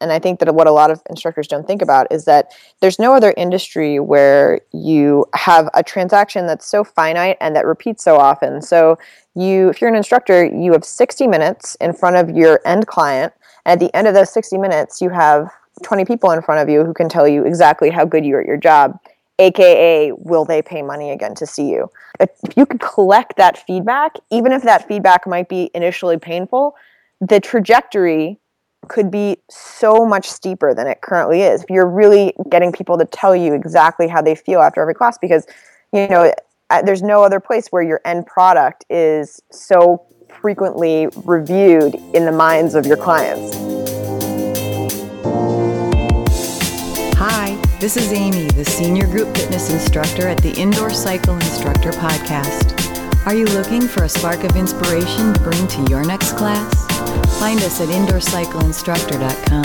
and I think that what a lot of instructors don't think about is that there's no other industry where you have a transaction that's so finite and that repeats so often. So you if you're an instructor, you have 60 minutes in front of your end client. And at the end of those 60 minutes, you have 20 people in front of you who can tell you exactly how good you are at your job aka will they pay money again to see you if you could collect that feedback even if that feedback might be initially painful the trajectory could be so much steeper than it currently is if you're really getting people to tell you exactly how they feel after every class because you know uh, there's no other place where your end product is so frequently reviewed in the minds of your clients Hi, This is Amy, the Senior Group Fitness Instructor at the Indoor Cycle Instructor Podcast. Are you looking for a spark of inspiration to bring to your next class? Find us at indoorcycleinstructor.com.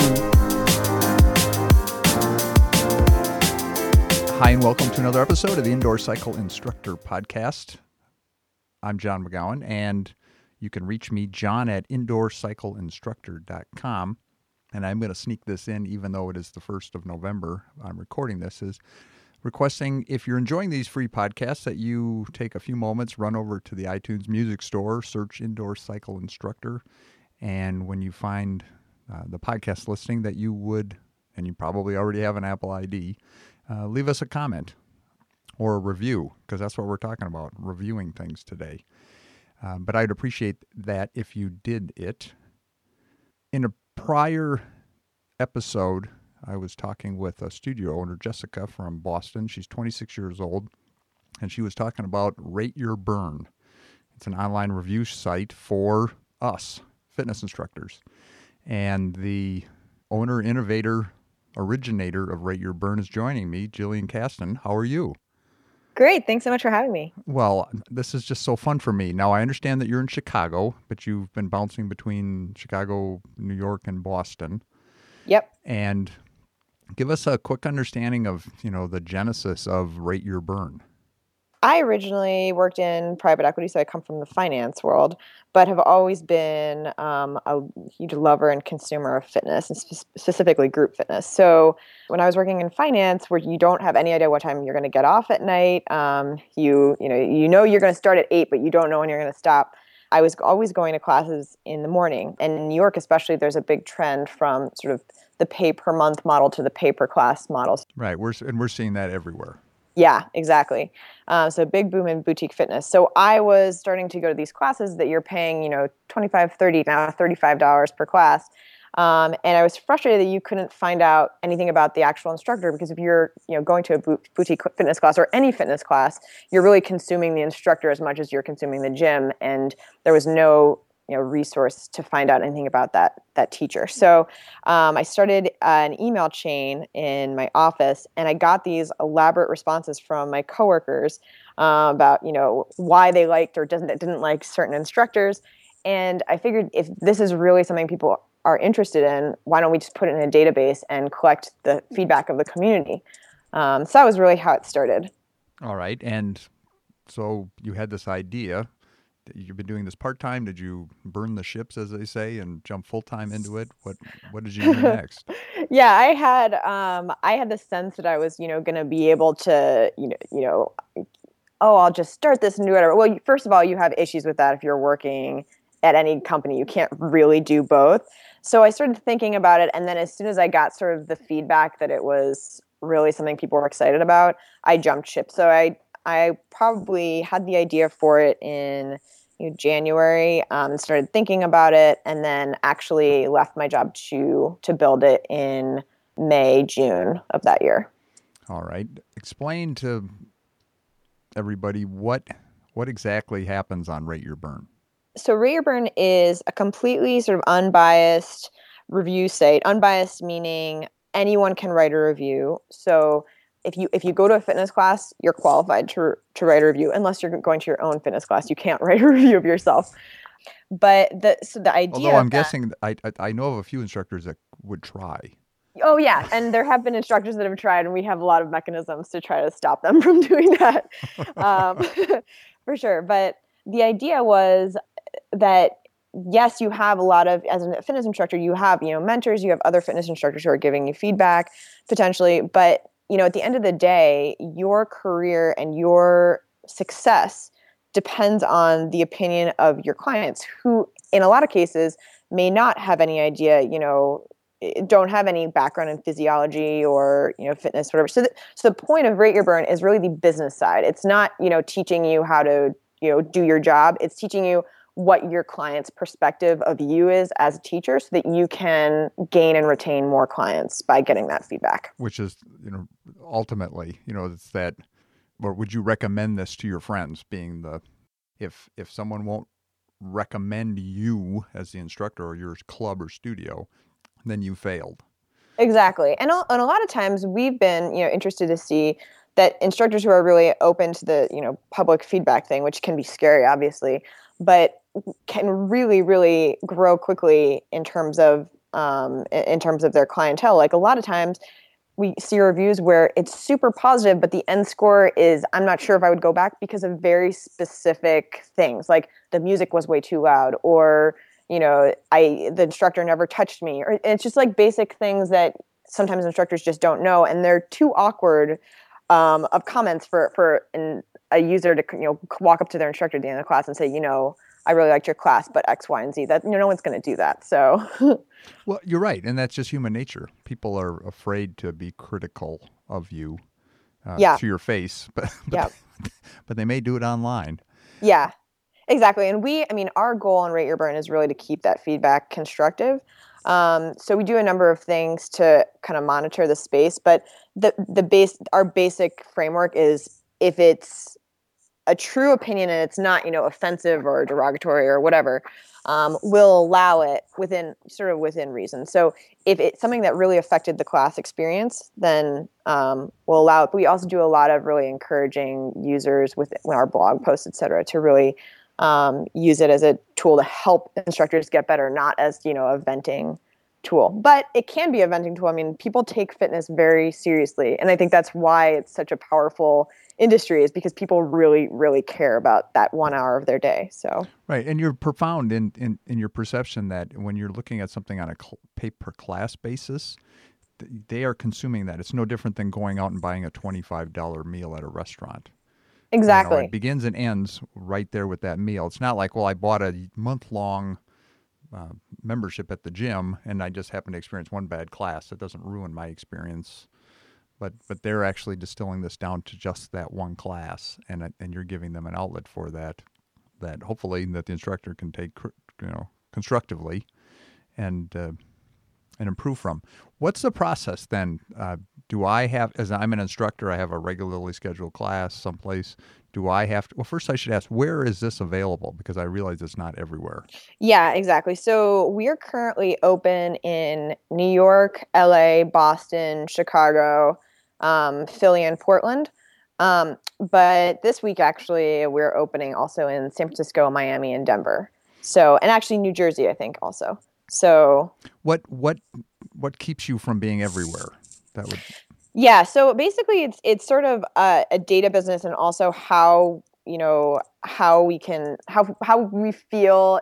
Hi, and welcome to another episode of the Indoor Cycle Instructor Podcast. I'm John McGowan, and you can reach me, John, at indoorcycleinstructor.com and I'm going to sneak this in even though it is the 1st of November. I'm recording this is requesting if you're enjoying these free podcasts that you take a few moments, run over to the iTunes Music Store, search Indoor Cycle Instructor, and when you find uh, the podcast listing that you would, and you probably already have an Apple ID, uh, leave us a comment or a review because that's what we're talking about, reviewing things today. Uh, but I'd appreciate that if you did it. In a prior episode, I was talking with a studio owner, Jessica from Boston. She's 26 years old, and she was talking about Rate Your Burn. It's an online review site for us, fitness instructors. And the owner, innovator, originator of Rate Your Burn is joining me, Gillian Casten. How are you? Great. Thanks so much for having me. Well, this is just so fun for me. Now, I understand that you're in Chicago, but you've been bouncing between Chicago, New York, and Boston. Yep. And give us a quick understanding of, you know, the genesis of Rate Your Burn. I originally worked in private equity, so I come from the finance world, but have always been um, a huge lover and consumer of fitness, and sp- specifically group fitness. So when I was working in finance, where you don't have any idea what time you're going to get off at night, um, you you know you know you're going to start at eight, but you don't know when you're going to stop. I was always going to classes in the morning, and in New York especially, there's a big trend from sort of the pay per month model to the pay per class models. Right, we're and we're seeing that everywhere. Yeah, exactly. Um, so big boom in boutique fitness. So I was starting to go to these classes that you're paying, you know, 25, 30, now $35 per class. Um, and I was frustrated that you couldn't find out anything about the actual instructor because if you're, you know, going to a boutique fitness class or any fitness class, you're really consuming the instructor as much as you're consuming the gym. And there was no you know resource to find out anything about that that teacher. So um, i started an email chain in my office and i got these elaborate responses from my coworkers uh, about you know why they liked or doesn't didn't like certain instructors. And i figured if this is really something people are interested in why don't we just put it in a database and collect the feedback of the community? Um, so that was really how it started. All right. And so you had this idea you've been doing this part time. Did you burn the ships, as they say, and jump full time into it? What What did you do next? yeah, I had um, I had the sense that I was, you know, going to be able to, you know, you know, oh, I'll just start this and do whatever. Well, first of all, you have issues with that if you're working at any company. You can't really do both. So I started thinking about it, and then as soon as I got sort of the feedback that it was really something people were excited about, I jumped ship. So I I probably had the idea for it in you know, January um, started thinking about it, and then actually left my job to to build it in May June of that year. All right, explain to everybody what what exactly happens on Rate Your Burn. So Rate Your Burn is a completely sort of unbiased review site. Unbiased meaning anyone can write a review. So if you if you go to a fitness class, you're qualified to to write a review. Unless you're going to your own fitness class, you can't write a review of yourself. But the so the idea. Although I'm that, guessing, I I know of a few instructors that would try. Oh yeah, and there have been instructors that have tried, and we have a lot of mechanisms to try to stop them from doing that, um, for sure. But the idea was that yes, you have a lot of as a fitness instructor, you have you know mentors, you have other fitness instructors who are giving you feedback potentially, but you know at the end of the day, your career and your success depends on the opinion of your clients who in a lot of cases may not have any idea you know eh, don't have any background in physiology or you know fitness whatever. So, the, so the point of rate your burn is really the business side. It's not you know teaching you how to you know do your job. It's teaching you what your client's perspective of you is as a teacher so that you can gain and retain more clients by getting that feedback. Which is you know ultimately you know it's that or would you recommend this to your friends being the if if someone won't recommend you as the instructor or your club or studio then you failed? Exactly. And, and a lot of times we've been you know interested to see that instructors who are really open to the you know public feedback thing which can be scary obviously but can really really grow quickly in terms of um, in terms of their clientele. Like a lot of times we see reviews where it's super positive, but the end score is I'm not sure if I would go back because of very specific things, like the music was way too loud, or you know, I the instructor never touched me, or it's just like basic things that sometimes instructors just don't know, and they're too awkward um, of comments for for an, a user to you know walk up to their instructor at the end of the class and say, you know, I really liked your class, but X, Y, and Z. That you know, no one's going to do that. So, well, you're right, and that's just human nature. People are afraid to be critical of you, uh, yeah. to your face, but but, yeah. but they may do it online. Yeah, exactly. And we, I mean, our goal on Rate Your Burn is really to keep that feedback constructive. Um, so we do a number of things to kind of monitor the space, but the the base, our basic framework is if it's a true opinion and it's not you know offensive or derogatory or whatever um, will allow it within sort of within reason. So if it's something that really affected the class experience then um, we'll allow it. But we also do a lot of really encouraging users with our blog posts et cetera to really um, use it as a tool to help instructors get better not as you know a venting tool but it can be a venting tool. I mean people take fitness very seriously and i think that's why it's such a powerful industry is because people really really care about that one hour of their day so. Right and you're profound in in, in your perception that when you're looking at something on a cl- pay per class basis they are consuming that. It's no different than going out and buying a $25 meal at a restaurant. Exactly you know, it begins and ends right there with that meal. It's not like well i bought a month long uh, membership at the gym and i just happen to experience one bad class it doesn't ruin my experience but but they're actually distilling this down to just that one class, and and you're giving them an outlet for that. That hopefully that the instructor can take you know constructively, and uh, and improve from. What's the process then? Uh, do I have, as I'm an instructor, I have a regularly scheduled class someplace. Do I have to? Well, first I should ask, where is this available? Because I realize it's not everywhere. Yeah, exactly. So we're currently open in New York, LA, Boston, Chicago, um, Philly, and Portland. Um, but this week, actually, we're opening also in San Francisco, Miami, and Denver. So, and actually New Jersey, I think, also. So, what what what keeps you from being everywhere? That would. Yeah. So basically, it's it's sort of a, a data business, and also how you know how we can how how we feel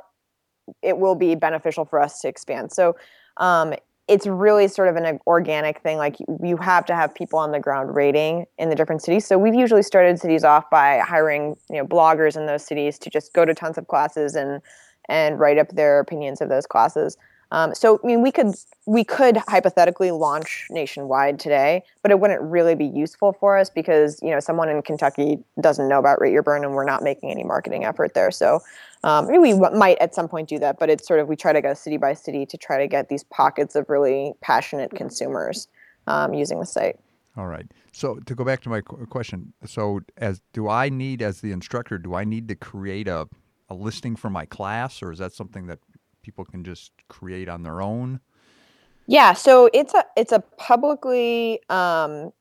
it will be beneficial for us to expand. So um, it's really sort of an organic thing. Like you have to have people on the ground rating in the different cities. So we've usually started cities off by hiring you know bloggers in those cities to just go to tons of classes and and write up their opinions of those classes. Um, so I mean, we could we could hypothetically launch nationwide today, but it wouldn't really be useful for us because you know someone in Kentucky doesn't know about Rate Your Burn, and we're not making any marketing effort there. So um, we might at some point do that, but it's sort of we try to go city by city to try to get these pockets of really passionate consumers um, using the site. All right. So to go back to my question, so as do I need as the instructor, do I need to create a a listing for my class, or is that something that people can just create on their own? Yeah, so it's a it's a publicly um,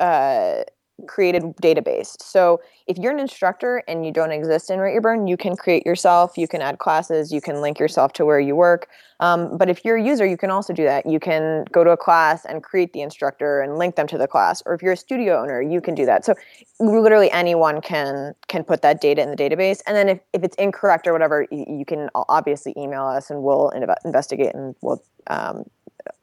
uh, created database. So if you're an instructor and you don't exist in Rate Your Burn, you can create yourself, you can add classes, you can link yourself to where you work. Um, but if you're a user, you can also do that. You can go to a class and create the instructor and link them to the class. Or if you're a studio owner, you can do that. So literally anyone can can put that data in the database. And then if, if it's incorrect or whatever, you, you can obviously email us and we'll investigate and we'll um,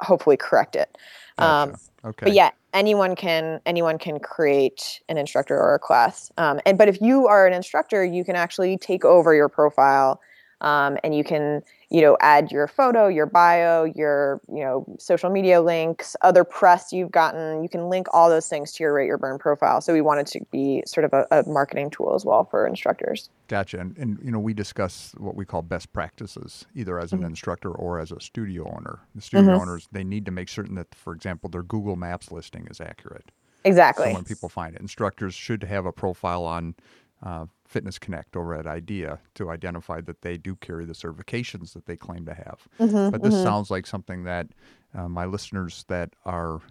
hopefully correct it. Gotcha. Um, okay. But yeah, anyone can anyone can create an instructor or a class. Um, and but if you are an instructor, you can actually take over your profile, um, and you can you know add your photo your bio your you know social media links other press you've gotten. You can link all those things to your rate your burn profile. So we wanted to be sort of a, a marketing tool as well for instructors. Gotcha. And, and you know we discuss what we call best practices either as an mm-hmm. instructor or as a studio owner. The studio mm-hmm. owners they need to make certain that for example their google maps listing is accurate. Exactly. so when people find it instructors should have a profile on uh, Fitness Connect over at IDEA to identify that they do carry the certifications that they claim to have. Mm-hmm, but this mm-hmm. sounds like something that uh, my listeners that are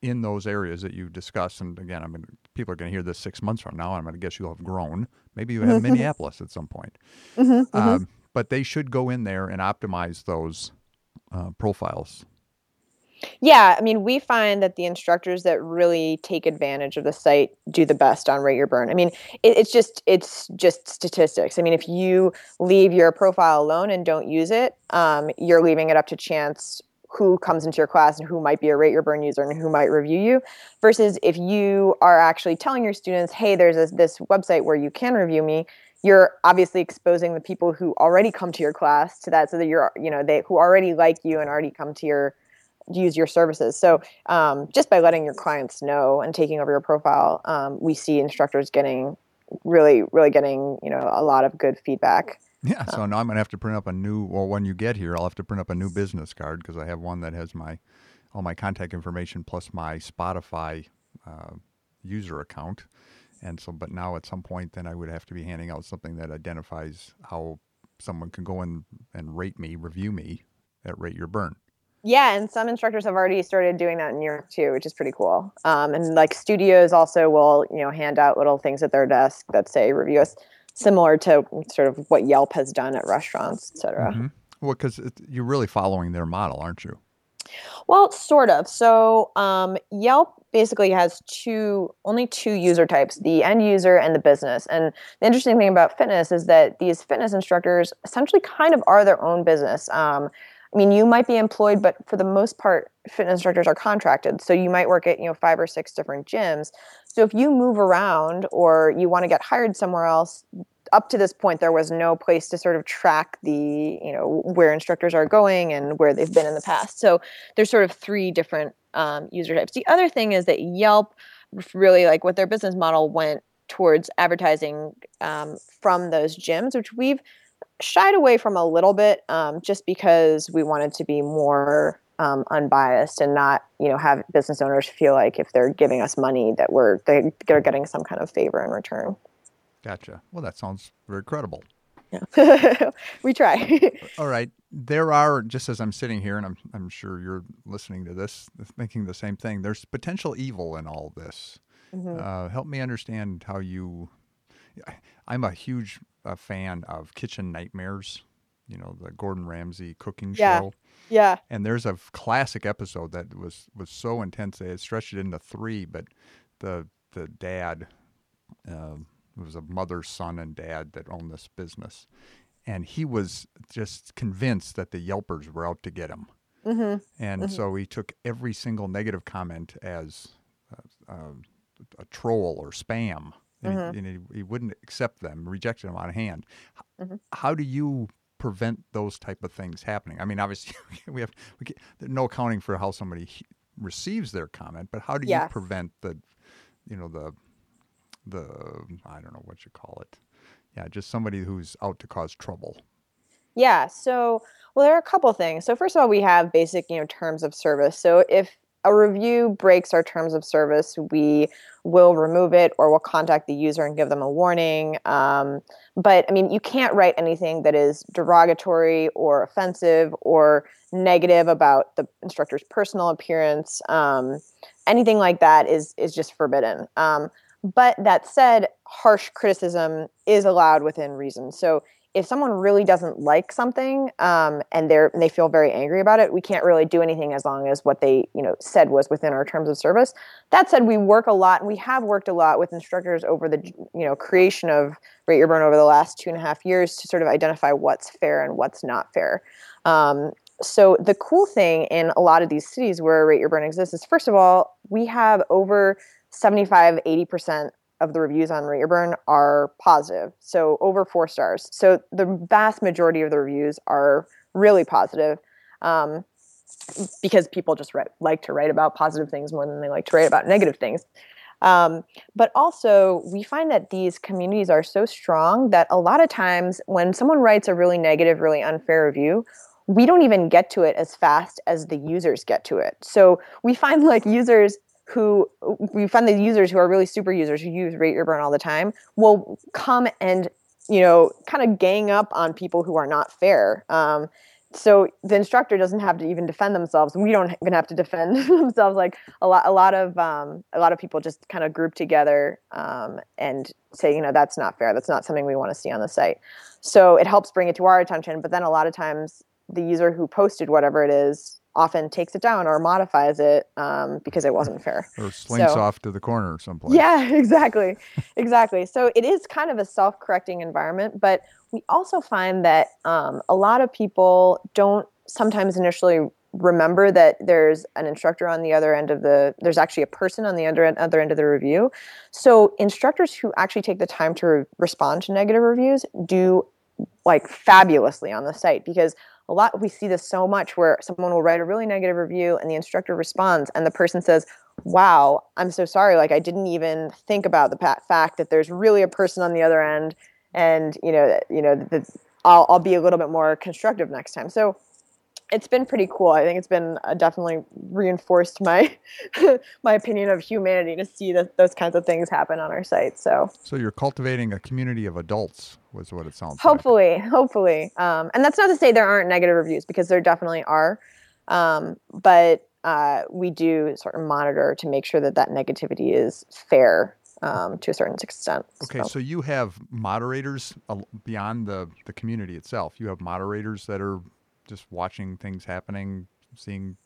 in those areas that you discuss, and again, I mean, people are going to hear this six months from now. I'm going to guess you'll have grown. Maybe you have Minneapolis at some point. Mm-hmm, mm-hmm, um, but they should go in there and optimize those uh, profiles yeah, I mean, we find that the instructors that really take advantage of the site do the best on rate your burn. I mean, it, it's just it's just statistics. I mean, if you leave your profile alone and don't use it, um, you're leaving it up to chance who comes into your class and who might be a rate your burn user and who might review you versus if you are actually telling your students hey there's this, this website where you can review me you're obviously exposing the people who already come to your class to that so that you're you know they who already like you and already come to your use your services. So um, just by letting your clients know and taking over your profile, um, we see instructors getting really, really getting you know a lot of good feedback. Yeah, so now I'm gonna have to print up a new. Well, when you get here, I'll have to print up a new business card because I have one that has my all my contact information plus my Spotify uh, user account. And so, but now at some point, then I would have to be handing out something that identifies how someone can go in and rate me, review me at Rate Your Burn. Yeah, and some instructors have already started doing that in New York too, which is pretty cool. Um, and like studios also will, you know, hand out little things at their desk that say review us, similar to sort of what Yelp has done at restaurants, et cetera. Mm-hmm. Well, because you're really following their model, aren't you? Well, sort of. So um, Yelp basically has two, only two user types: the end user and the business. And the interesting thing about fitness is that these fitness instructors essentially kind of are their own business. Um, I mean, you might be employed, but for the most part, fitness instructors are contracted. So you might work at, you know, five or six different gyms. So if you move around or you want to get hired somewhere else, up to this point there was no place to sort of track the, you know, where instructors are going and where they've been in the past. So there's sort of three different um, user types. The other thing is that Yelp really like what their business model went towards advertising um, from those gyms, which we've shied away from a little bit um, just because we wanted to be more um, unbiased and not you know have business owners feel like if they're giving us money that we're they, they're getting some kind of favor in return. Gotcha. Well that sounds very credible. Yeah. We try. All right. There are just as i'm sitting here and I'm, I'm sure you're listening to this thinking the same thing there's potential evil in all this. Mm-hmm. uh, help me understand how you i'm a huge a fan of Kitchen Nightmares, you know, the Gordon Ramsay cooking yeah. show. Yeah. And there's a classic episode that was was so intense they had stretched it into three, but the the dad uh, it was a mother, son, and dad that owned this business, and he was just convinced that the Yelpers were out to get him. Mm-hmm. And mm-hmm. so he took every single negative comment as uh, uh, a troll or spam and, mm-hmm. he, and he, he, wouldn't accept them, rejected them on hand. Mm-hmm. How do you prevent those type of things happening? I mean, obviously we have we get, no accounting for how somebody receives their comment, but how do you prevent the, you know, the, the I don't know what you call it, yeah, just somebody who's out to cause trouble. Yeah. So, well, there are a couple things. So, first of all, we have basic, you know, terms of service. So, if a review breaks our terms of service, we will remove it or we'll contact the user and give them a warning. Um, but I mean, you can't write anything that is derogatory or offensive or negative about the instructor's personal appearance, um, anything like that is is just forbidden. Um, but that said, harsh criticism is allowed within reason. So if someone really doesn't like something um, and they're they feel very angry about it, we can't really do anything as long as what they you know said was within our terms of service. That said, we work a lot, and we have worked a lot with instructors over the you know creation of Rate Your Burn over the last two and a half years to sort of identify what's fair and what's not fair. Um, so the cool thing in a lot of these cities where Rate Your Burn exists is first of all we have over 75 80% of the reviews on Rate Your Burn are positive, so over four stars. So the vast majority of the reviews are really positive, um, because people just write, like to write about positive things more than they like to write about negative things. Um, but also, we find that these communities are so strong that a lot of times when someone writes a really negative, really unfair review, we don't even get to it as fast as the users get to it. So we find like users who we find the users who are really super users who use rate your burn all the time will come and you know kind of gang up on people who are not fair. Um, so the instructor doesn't have to even defend themselves. We don't even have to defend themselves. Like a lot a lot of um, a lot of people just kind of group together um, and say you know that's not fair. That's not something we want to see on the site. So it helps bring it to our attention but then a lot of times the user who posted whatever it is often takes it down or modifies it um, because it wasn't fair. Or slinks so, off to the corner someplace. Yeah, exactly. exactly. So it is kind of a self correcting environment, but we also find that um, a lot of people don't sometimes initially remember that there's an instructor on the other end of the there's actually a person on the other end, other end of the review so instructors who actually take the time to re- respond to negative reviews do like fabulously on the site because a lot we see this so much where someone will write a really negative review and the instructor responds and the person says wow i'm so sorry. Like i didn't even think about the fact that there's really a person on the other end and you know you know the, I'll, I'll be a little bit more constructive next time. So it's been pretty cool. I think it's been uh, definitely reinforced my my opinion of humanity to see that those kinds of things happen on our site. So, so you're cultivating a community of adults, was what it sounds. Hopefully, like. hopefully, um, and that's not to say there aren't negative reviews because there definitely are, um, but uh, we do sort of monitor to make sure that that negativity is fair um, to a certain extent. Okay, so. so. you have moderators beyond the the community itself. You have moderators that are just watching things happening, seeing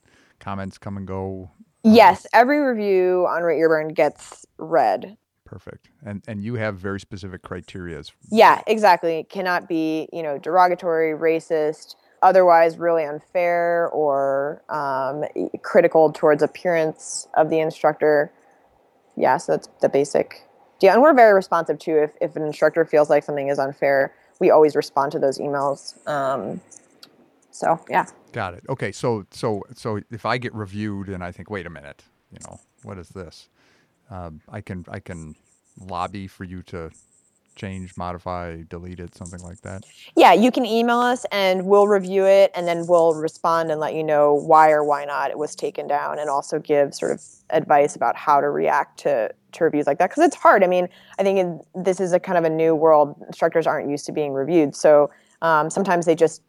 comments come and go? Yes, every review on Rate Your Burn gets read. Perfect. And and you have very specific criteria. Yeah, exactly. It cannot be, you know, derogatory, racist, otherwise really unfair or um, critical towards appearance of the instructor. Yeah, so that's the basic deal. And we're very responsive too. If, if an instructor feels like something is unfair, we always respond to those emails. Um, so yeah. Got it. Okay, so so so if I get reviewed and I think, wait a minute, you know, what is this? Um, I can I can lobby for you to change, modify, delete it, something like that? Yeah, you can email us and we'll review it and then we'll respond and let you know why or why not it was taken down and also give sort of advice about how to react to, to reviews like that because it's hard. I mean, I think in, this is a kind of a new world. Instructors aren't used to being reviewed. So um, sometimes they just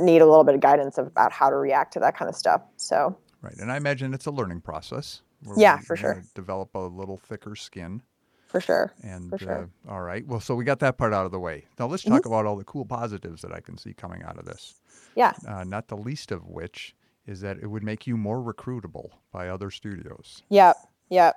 need a little bit of guidance about how to react to that kind of stuff. So right, and I imagine it's a learning process. Yeah, for sure. Develop a little thicker skin. For sure. And for sure. Uh, all right, well, so we got that part out of the way. Now let's talk mm-hmm. about all the cool positives that I can see coming out of this. Yeah. Uh, not the least of which is that it would make you more recruitable by other studios. Yep. Yep.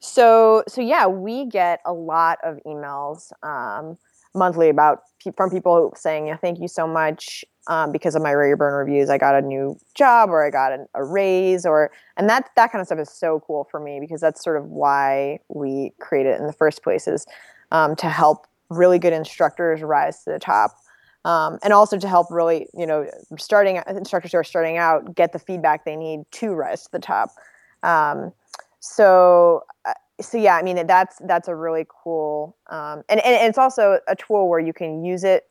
So so yeah, we get a lot of emails. Um, monthly about from people saying thank you so much um, because of my Rate Your Burn reviews. I got a new job or I got a, a raise or and that that kind of stuff is so cool for me because that's sort of why we created it in the first place is um, to help really good instructors rise to the top. Um, and also to help really, you know, starting instructors who are starting out get the feedback they need to rise to the top. Um, so uh, so yeah, I mean that's that's a really cool, um, and, and it's also a tool where you can use it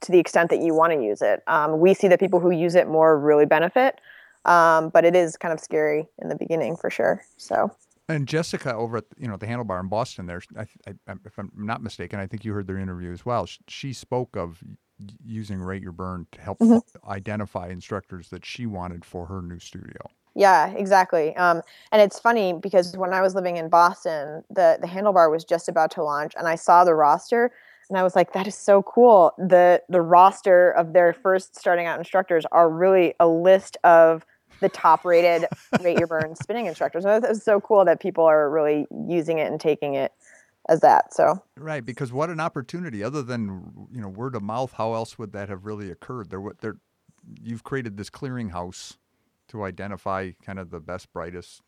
to the extent that you want to use it. Um, we see that people who use it more really benefit, um, but it is kind of scary in the beginning for sure. So. And Jessica over at you know the Handlebar in Boston, there, I, I, if I'm not mistaken, I think you heard their interview as well. She spoke of using Rate Your Burn to help Mhm. identify instructors that she wanted for her new studio. Yeah, exactly. Um, and it's funny because when I was living in Boston, the the Handlebar was just about to launch, and I saw the roster, and I was like, "That is so cool." the The roster of their first starting out instructors are really a list of the top rated rate your burn spinning instructors. And it was so cool that people are really using it and taking it as that. So Right, because what an opportunity! Other than you know word of mouth, how else would that have really occurred? There, there, you've created this clearinghouse to identify kind of the best, brightest,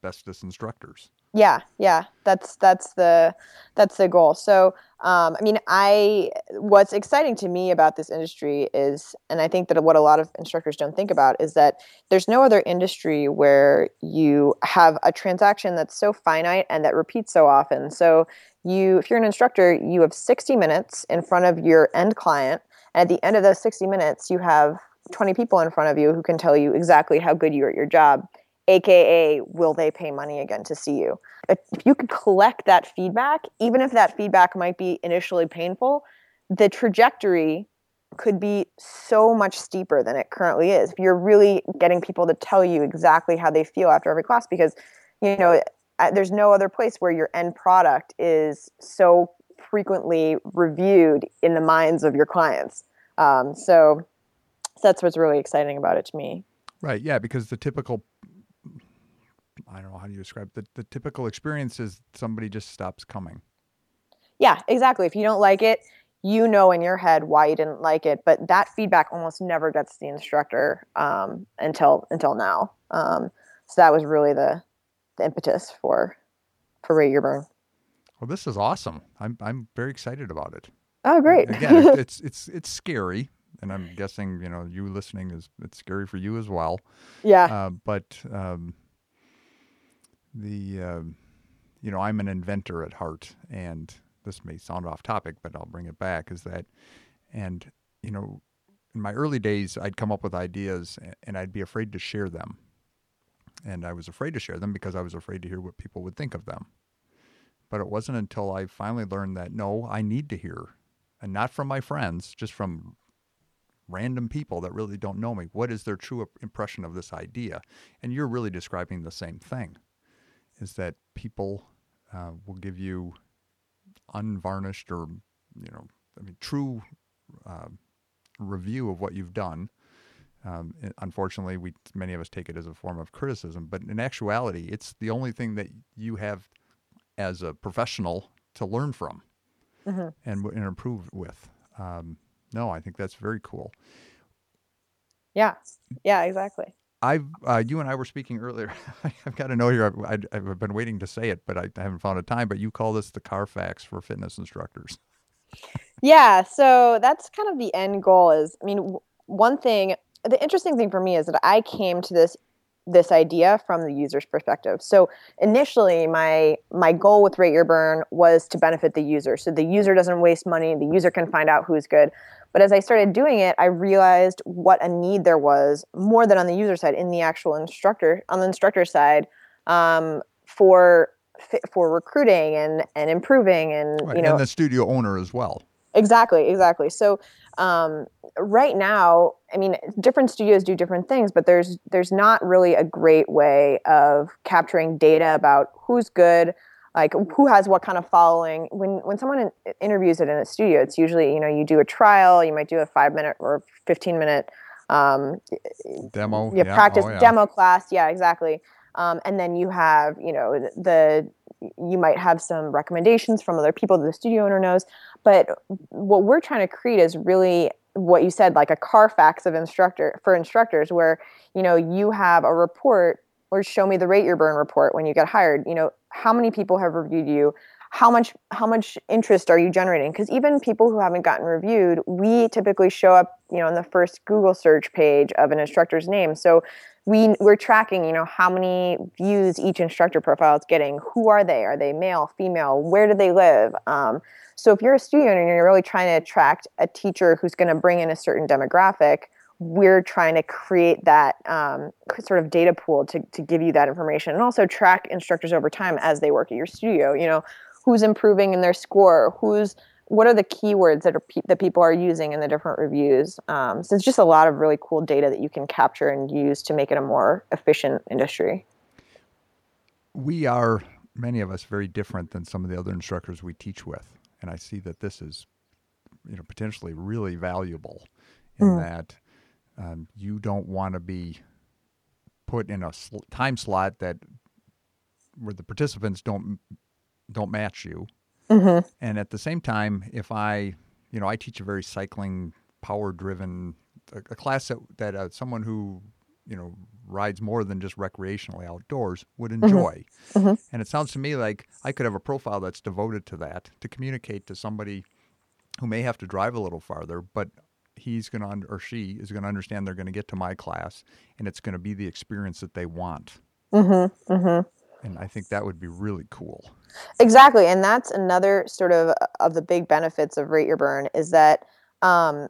bestest instructors. Yeah, yeah, that's that's the that's the goal. So, um, I mean, I what's exciting to me about this industry is, and I think that what a lot of instructors don't think about is that there's no other industry where you have a transaction that's so finite and that repeats so often. So, you, if you're an instructor, you have 60 minutes in front of your end client, and at the end of those 60 minutes, you have 20 people in front of you who can tell you exactly how good you are at your job aka will they pay money again to see you? If you could collect that feedback even if that feedback might be initially painful the trajectory could be so much steeper than it currently is. If you're really getting people to tell you exactly how they feel after every class because you know there's no other place where your end product is so frequently reviewed in the minds of your clients. Um, so that's what's really exciting about it to me. Right, yeah, because the typical I don't know how do you describe the the typical experience is somebody just stops coming. Yeah, exactly. If you don't like it, you know in your head why you didn't like it, but that feedback almost never gets to the instructor um, until until now. Um, so that was really the, the impetus for for Rate Your Burn. Well, this is awesome. I'm I'm very excited about it. Oh, great! Again, it's it's it's scary, and I'm guessing you know you listening is it's scary for you as well. yeah, Uh, but um, the um, you know I'm an inventor at heart, and this may sound off topic, but I'll bring it back. Is that and you know in my early days I'd come up with ideas and I'd be afraid to share them, and I was afraid to share them because I was afraid to hear what people would think of them. But it wasn't until I finally learned that no, I need to hear, and not from my friends, just from random people that really don't know me. What is their true impression of this idea? And you're really describing the same thing is that people uh, will give you unvarnished or, you know, I mean, true uh, review of what you've done. Um, unfortunately, we many of us take it as a form of criticism, but in actuality, it's the only thing that you have as a professional to learn from Mhm. and, and improve with. Um, no, I think that's very cool. yeah, yeah, exactly. I've uh, you and I were speaking earlier. I've got to know here. I've, I've been waiting to say it, but I, I haven't found a time. But you call this the Carfax for fitness instructors. Yeah, so that's kind of the end goal. Is I mean, one thing. The interesting thing for me is that I came to this this idea from the user's perspective. So initially, my my goal with Rate Your Burn was to benefit the user, so the user doesn't waste money. The user can find out who's good. But as I started doing it, I realized what a need there was more than on the user side, in the actual instructor on the instructor side, um, for for recruiting and and improving and Right, you know and the studio owner as well. Exactly, exactly. So um, right now, I mean, different studios do different things, but there's there's not really a great way of capturing data about who's good, like who has what kind of following. When when someone in, interviews it in a studio, it's usually you know you do a trial, you might do a five minute or fifteen minute um, Demo. yeah, practice oh, yeah. demo class yeah exactly um, and then you have you know the you might have some recommendations from other people that the studio owner knows but what we're trying to create is really what you said like a carfax of instructor for instructors where you know you have a report or show me the rate your burn report when you get hired. You know how many people have reviewed you how much how much interest are you generating? Because even people who haven't gotten reviewed we typically show up you know in the first google search page of an instructor's name. So we we're tracking you know how many views each instructor profile is getting. Who are they? Are they male female? Where do they live? Um, so if you're a studio and you're really trying to attract a teacher who's going to bring in a certain demographic we're trying to create that um, sort of data pool to, to give you that information and also track instructors over time as they work at your studio. You know who's improving in their score who's what are the keywords that are pe- that people are using in the different reviews. Um, so it's just a lot of really cool data that you can capture and use to make it a more efficient industry. We are many of us very different than some of the other instructors we teach with, and I see that this is, you know, potentially really valuable in mm. that um, you don't want to be put in a sl- time slot that where the participants don't don't match you. Mm-hmm. And at the same time, if I, you know, I teach a very cycling, power driven, a, a, class that, that uh, someone who, you know, rides more than just recreationally outdoors would mm-hmm. enjoy. Mm-hmm. And it sounds to me like I could have a profile that's devoted to that to communicate to somebody who may have to drive a little farther, but he's going to, or she is going to understand they're going to get to my class and it's going to be the experience that they want. Mm-hmm. Mm-hmm. And I think that would be really cool. Exactly, and that's another sort of of the big benefits of Rate Your Burn is that um,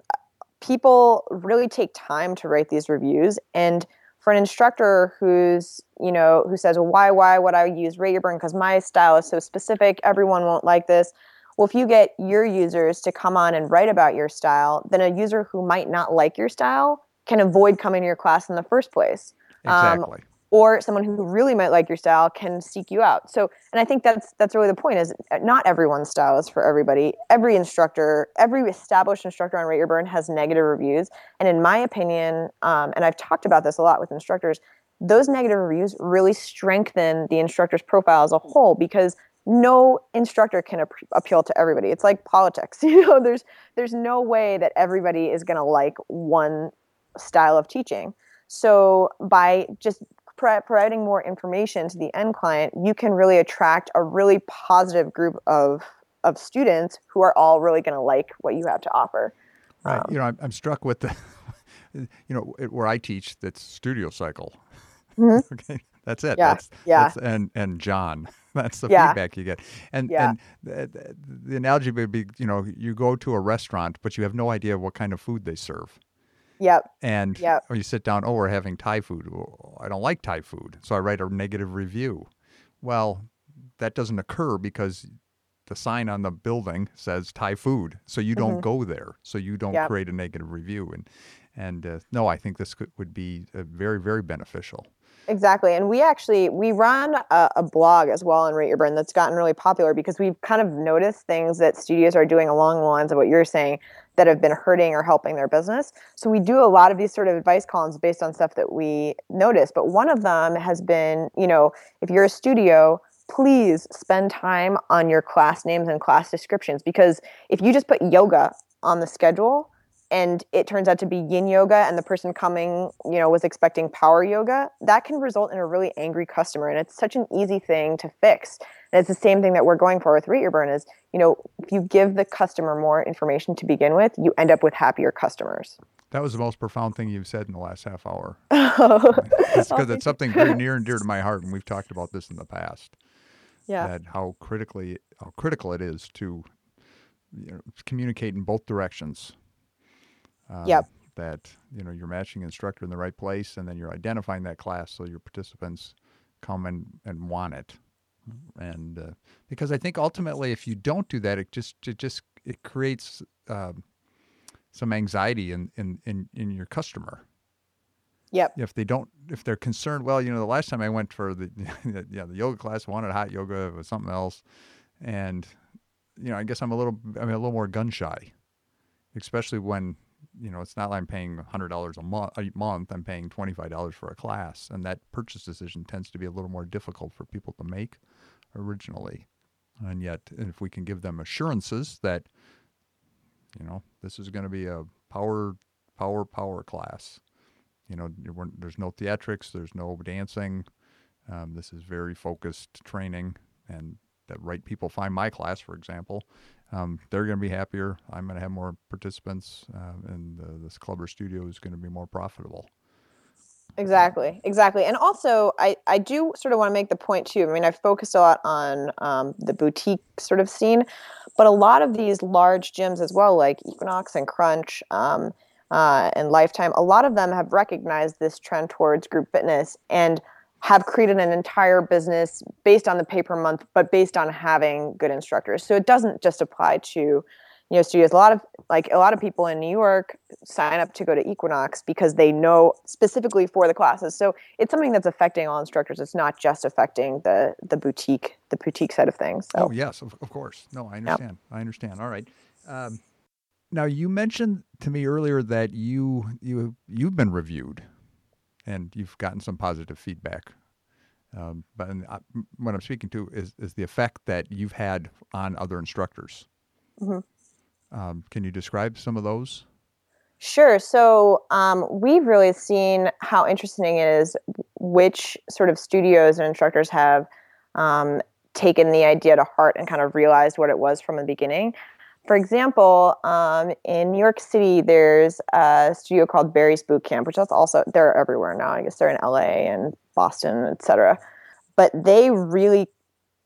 people really take time to write these reviews, and for an instructor who's you know who says, well, "Why, why would I use Rate Your Burn? Because my style is so specific. Everyone won't like this." Well, if you get your users to come on and write about your style, then a user who might not like your style can avoid coming to your class in the first place. Um, exactly. Um, or someone who really might like your style can seek you out. So, and I think that's that's really the point is not everyone's style is for everybody. Every instructor, every established instructor on Rate Your Burn has negative reviews, and in my opinion, um, and I've talked about this a lot with instructors, those negative reviews really strengthen the instructor's profile as a whole because no instructor can ap- appeal to everybody. It's like politics, you know. There's there's no way that everybody is going to like one style of teaching. So by just providing more information to the end client, you can really attract a really positive group of of students who are all really going to like what you have to offer. Right. Um, you know, I'm, I'm, struck with the, you know, where I teach that's studio cycle. Mm-hmm. okay, that's it. Yeah. That's, yeah. That's, and and John, that's the yeah. feedback you get. And yeah. and the, the analogy would be, you know, you go to a restaurant, but you have no idea what kind of food they serve. Yep. And yep. you sit down, oh, we're having Thai food. Well, I don't like Thai food. So I write a negative review. Well, that doesn't occur because the sign on the building says Thai food. So you don't mm-hmm. go there. So you don't yep. create a negative review. And, and uh, no, I think this could, would be uh, very, very beneficial. Exactly. And we actually we run a, a, blog as well on Rate Your Burn that's gotten really popular because we've kind of noticed things that studios are doing along the lines of what you're saying that have been hurting or helping their business. So we do a lot of these sort of advice columns based on stuff that we notice. But one of them has been, you know, if you're a studio, please spend time on your class names and class descriptions because if you just put yoga on the schedule and it turns out to be yin yoga and the person coming you know was expecting power yoga that can result in a really angry customer and it's such an easy thing to fix. And it's the same thing that we're going for with rate your burn is you know if you give the customer more information to begin with you end up with happier customers. That was the most profound thing you've said in the last half hour. Because it's, oh, it's something very near and dear to my heart and we've talked about this in the past. Yeah. That how critically how critical it is to you know, communicate in both directions um, yep. That you know you're matching instructor in the right place, and then you're identifying that class so your participants come and, and want it. And uh, because I think ultimately, if you don't do that, it just it just it creates um, some anxiety in, in in in your customer. Yep. If they don't, if they're concerned, well, you know, the last time I went for the, yeah, the yoga class, wanted hot yoga, it was something else, and you know, I guess I'm a little, I'm a little more gun shy, especially when you know, it's not like I'm paying $100 a month, a month. I'm paying $25 for a class. And that purchase decision tends to be a little more difficult for people to make originally. And yet, if we can give them assurances that, you know, this is going to be a power, power, power class, you know, there's no theatrics, there's no dancing. Um, this is very focused training, and that right people find my class, for example, um, they're going to be happier. I'm going to have more participants, uh, and uh, this club or studio is going to be more profitable. Exactly, exactly. And also, I, I do sort of want to make the point too. I mean, I've focused a lot on um, the boutique sort of scene, but a lot of these large gyms as well, like Equinox and Crunch um, uh, and Lifetime, a lot of them have recognized this trend towards group fitness and have created an entire business based on the pay per month, but based on having good instructors. So it doesn't just apply to you know studios. A lot of like a lot of people in New York sign up to go to Equinox because they know specifically for the classes. So it's something that's affecting all instructors. It's not just affecting the the boutique the boutique side of things. So. Oh yes, of, of course. No, I understand. Yep. I understand. All right. Um, now you mentioned to me earlier that you you you've been reviewed, and you've gotten some positive feedback. Um, but I, what I'm speaking to is is the effect that you've had on other instructors. Mm-hmm. Um, can you describe some of those? Sure. So um, we've really seen how interesting it is which sort of studios and instructors have um, taken the idea to heart and kind of realized what it was from the beginning. For example, um, in New York City, there's a studio called Barry's Boot Camp, which is also they're everywhere now. I guess they're in LA and Boston, etc. But they really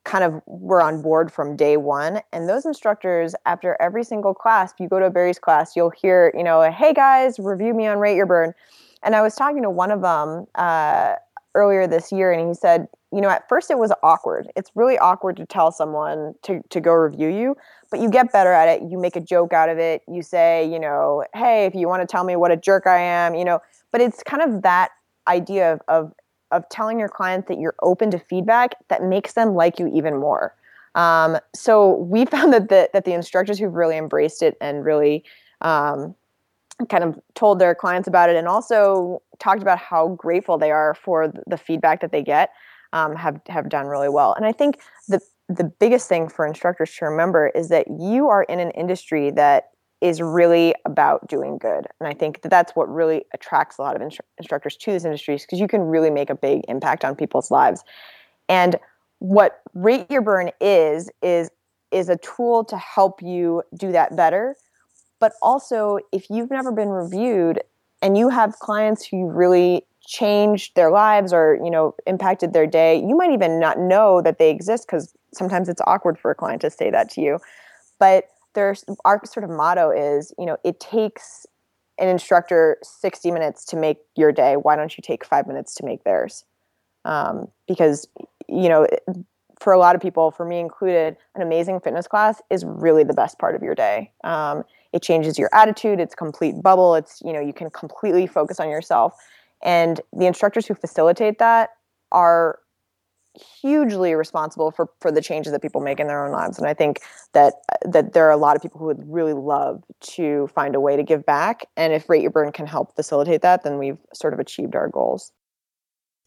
kind of were on board from day one. And those instructors, after every single class, if you go to a Barry's class, you'll hear, you know, hey guys, review me on Rate Your Burn. And I was talking to one of them uh, earlier this year, and he said, you know, at first it was awkward. It's really awkward to tell someone to, to go review you, but you get better at it. You make a joke out of it. You say, you know, hey, if you want to tell me what a jerk I am, you know, but it's kind of that idea of, of, of telling your clients that you're open to feedback that makes them like you even more. Um, so we found that the, that the instructors who've really embraced it and really um, kind of told their clients about it and also talked about how grateful they are for the feedback that they get um, have have done really well. And I think the the biggest thing for instructors to remember is that you are in an industry that is really about doing good. And I think that that's what really attracts a lot of instru- instructors to this industry because you can really make a big impact on people's lives. And what Rate Your Burn is is is a tool to help you do that better. But also, if you've never been reviewed and you have clients who really changed their lives or you know impacted their day you might even not know that they exist because sometimes it's awkward for a client to say that to you but there's our sort of motto is you know it takes an instructor 60 minutes to make your day. Why don't you take five minutes to make theirs? Um, because you know for a lot of people for me included an amazing fitness class is really the best part of your day. Um, it changes your attitude it's complete bubble it's you know you can completely focus on yourself. And the instructors who facilitate that are hugely responsible for, for the changes that people make in their own lives. And I think that that there are a lot of people who would really love to find a way to give back. And if Rate Your Burn can help facilitate that, then we've sort of achieved our goals.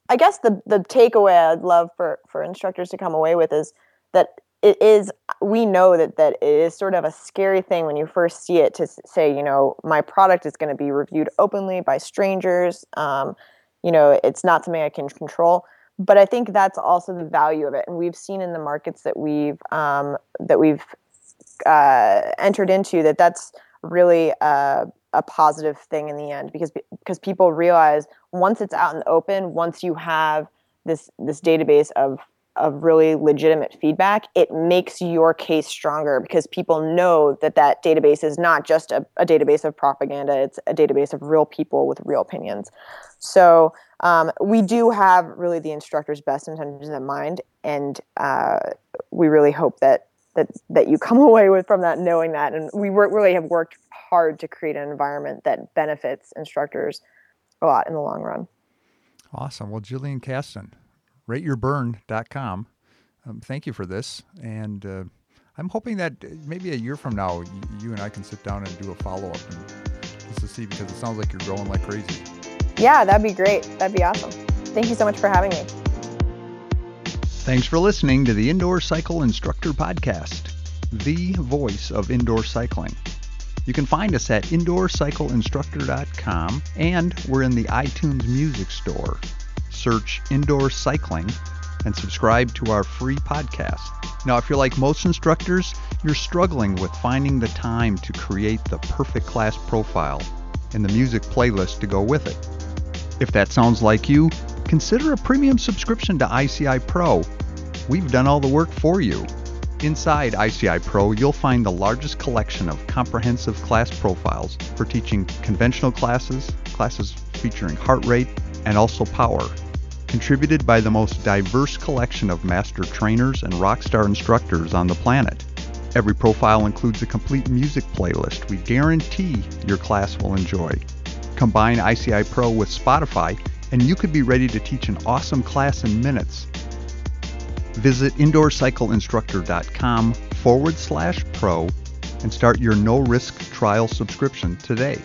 I guess the the takeaway I'd love for for instructors to come away with is that it is we know that that it is sort of a scary thing when you first see it to say you know my product is going to be reviewed openly by strangers um, you know it's not something i can control but i think that's also the value of it. And we've seen in the markets that we've um, that we've uh, entered into that that's really a, a positive thing in the end because because people realize once it's out in the open once you have this this database of of really legitimate feedback, it makes your case stronger because people know that that database is not just a, a database of propaganda, it's a database of real people with real opinions. So um, we do have really the instructor's best intentions in mind, and uh, we really hope that that that you come away with from that knowing that. And we work, really have worked hard to create an environment that benefits instructors a lot in the long run. Awesome. Well, Gillian Casten, rateyourburn.com. Um, thank you for this. And uh, I'm hoping that maybe a year from now, you and I can sit down and do a follow up just to see because it sounds like you're growing like crazy. Yeah, that'd be great. That'd be awesome. Thank you so much for having me. Thanks for listening to the Indoor Cycle Instructor Podcast, the voice of indoor cycling. You can find us at indoorcycleinstructor.com and we're in the iTunes Music Store search Indoor Cycling and subscribe to our free podcast. Now, if you're like most instructors, you're struggling with finding the time to create the perfect class profile and the music playlist to go with it. If that sounds like you, consider a premium subscription to ICI Pro. We've done all the work for you. Inside ICI Pro, you'll find the largest collection of comprehensive class profiles for teaching conventional classes, classes featuring heart rate, and also power contributed by the most diverse collection of master trainers and rockstar instructors on the planet. Every profile includes a complete music playlist we guarantee your class will enjoy. Combine ICI Pro with Spotify, and you could be ready to teach an awesome class in minutes. Visit indoorcycleinstructor.com forward slash pro and start your no risk trial subscription today.